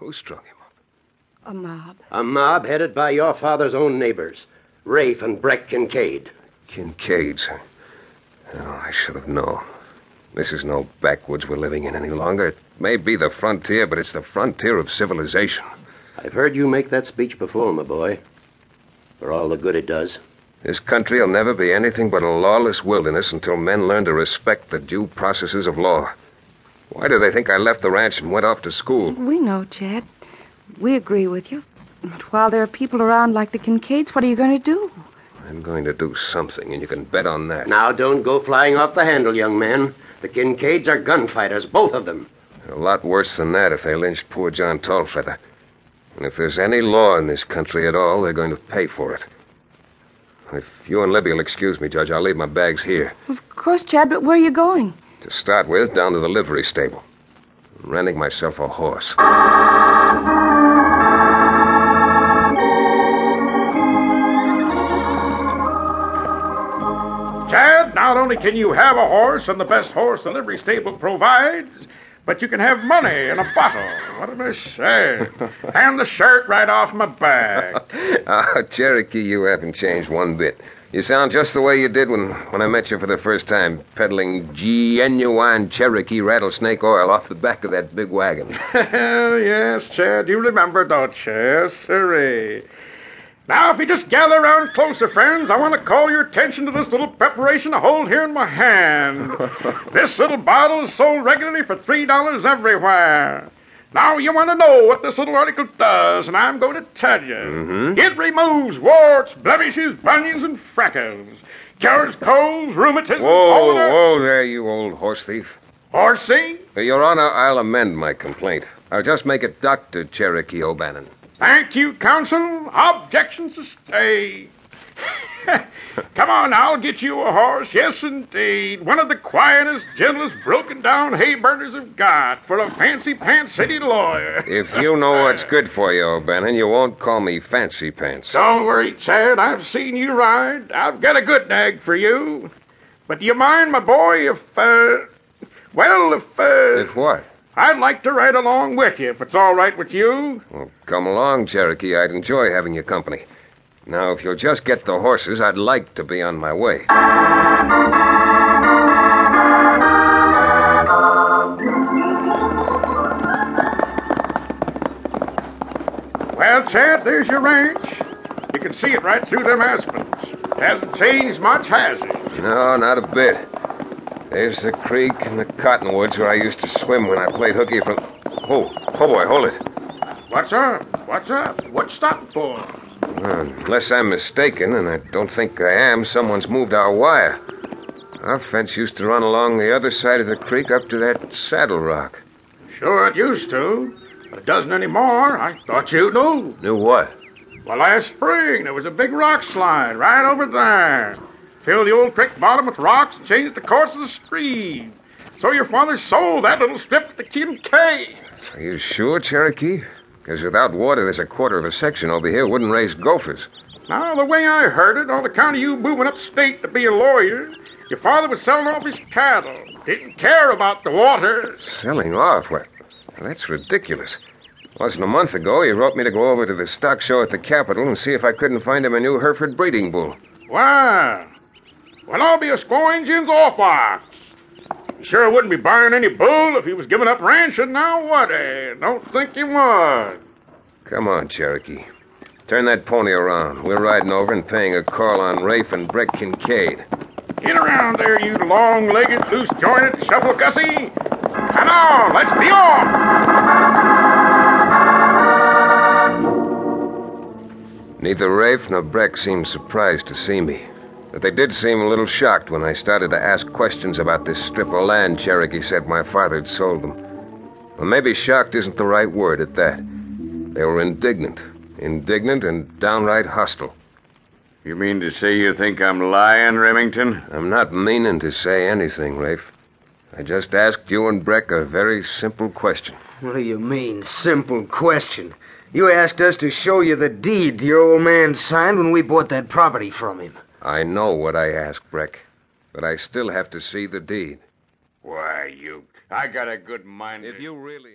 Who strung him up? A mob. A mob headed by your father's own neighbors, Rafe and Breck Kincaid. Kincaid's. Oh, I should have known. This is no backwoods we're living in any longer. It may be the frontier, but it's the frontier of civilization. I've heard you make that speech before, my boy. For all the good it does. This country will never be anything but a lawless wilderness until men learn to respect the due processes of law. Why do they think I left the ranch and went off to school? We know, Chad. We agree with you. But while there are people around like the Kincaids, what are you going to do? I'm going to do something, and you can bet on that. Now, don't go flying off the handle, young man. The Kincaids are gunfighters, both of them. A lot worse than that if they lynched poor John Tallfeather. And if there's any law in this country at all, they're going to pay for it. If you and Libby will excuse me, Judge, I'll leave my bags here. Of course, Chad, but where are you going? To start with, down to the livery stable. I'm renting myself a horse. Chad, not only can you have a horse and the best horse the livery stable provides, but you can have money in a bottle. What am I saying? Hand the shirt right off my back. Ah, Cherokee, you haven't changed one bit. You sound just the way you did when, when I met you for the first time, peddling genuine Cherokee rattlesnake oil off the back of that big wagon. yes, Chad, you remember, don't you? Yes, sirree. Now, if you just gather around closer, friends, I want to call your attention to this little preparation I hold here in my hand. this little bottle is sold regularly for $3 everywhere. Now, you want to know what this little article does, and I'm going to tell you. Mhm. It removes warts, blemishes, bunions, and freckles. Cures colds, rheumatism, Whoa, whoa there, you old horse thief. Horsey? Your Honor, I'll amend my complaint. I'll just make it Dr. Cherokee O'Bannon. Thank you, counsel. Objections to stay. Come on, I'll get you a horse. Yes, indeed. One of the quietest, gentlest, broken down hay burners have got for a fancy pants city lawyer. If you know what's good for you, O'Bannon, you won't call me Fancy Pants. Don't worry, Chad. I've seen you ride. I've got a good nag for you. But do you mind, my boy, if, uh, well, if, uh, If what? I'd like to ride along with you, if it's all right with you? Well, come along, Cherokee. I'd enjoy having your company. Now, if you'll just get the horses, I'd like to be on my way. Well, Chad, there's your ranch. You can see it right through them aspens. Hasn't changed much, has it? No, not a bit. There's the creek and the cottonwoods where I used to swim when I played hooky from. Oh, oh boy, hold it. What's up? What's up? What's stopped for? Well, unless I'm mistaken, and I don't think I am, someone's moved our wire. Our fence used to run along the other side of the creek up to that saddle rock. Sure, it used to. But it doesn't anymore. I thought you knew. Knew what? Well, last spring, there was a big rock slide right over there. Filled the old creek bottom with rocks and changed the course of the stream. So your father sold that little strip to the Kincaid. Are you sure, Cherokee? Because without water, there's a quarter of a section over here wouldn't raise gophers. Now, the way I heard it, on account of you moving upstate to be a lawyer, your father was selling off his cattle. Didn't care about the water. Selling off? What? That's ridiculous. Wasn't a month ago he wrote me to go over to the stock show at the Capitol and see if I couldn't find him a new Hereford breeding bull. Well, well, I'll be a scoringins off ox. You sure wouldn't be buying any bull if he was giving up ranching now, would he? Don't think he would. Come on, Cherokee. Turn that pony around. We're riding over and paying a call on Rafe and Breck Kincaid. Get around there, you long-legged, loose-jointed shuffle gussie. Come on, let's be off. Neither Rafe nor Breck seemed surprised to see me. But they did seem a little shocked when I started to ask questions about this strip of land Cherokee said my father had sold them. Well, maybe shocked isn't the right word at that. They were indignant. Indignant and downright hostile. You mean to say you think I'm lying, Remington? I'm not meaning to say anything, Rafe. I just asked you and Breck a very simple question. What do you mean, simple question? You asked us to show you the deed your old man signed when we bought that property from him. I know what I asked, Breck, but I still have to see the deed. Why, you. I got a good mind. If you really.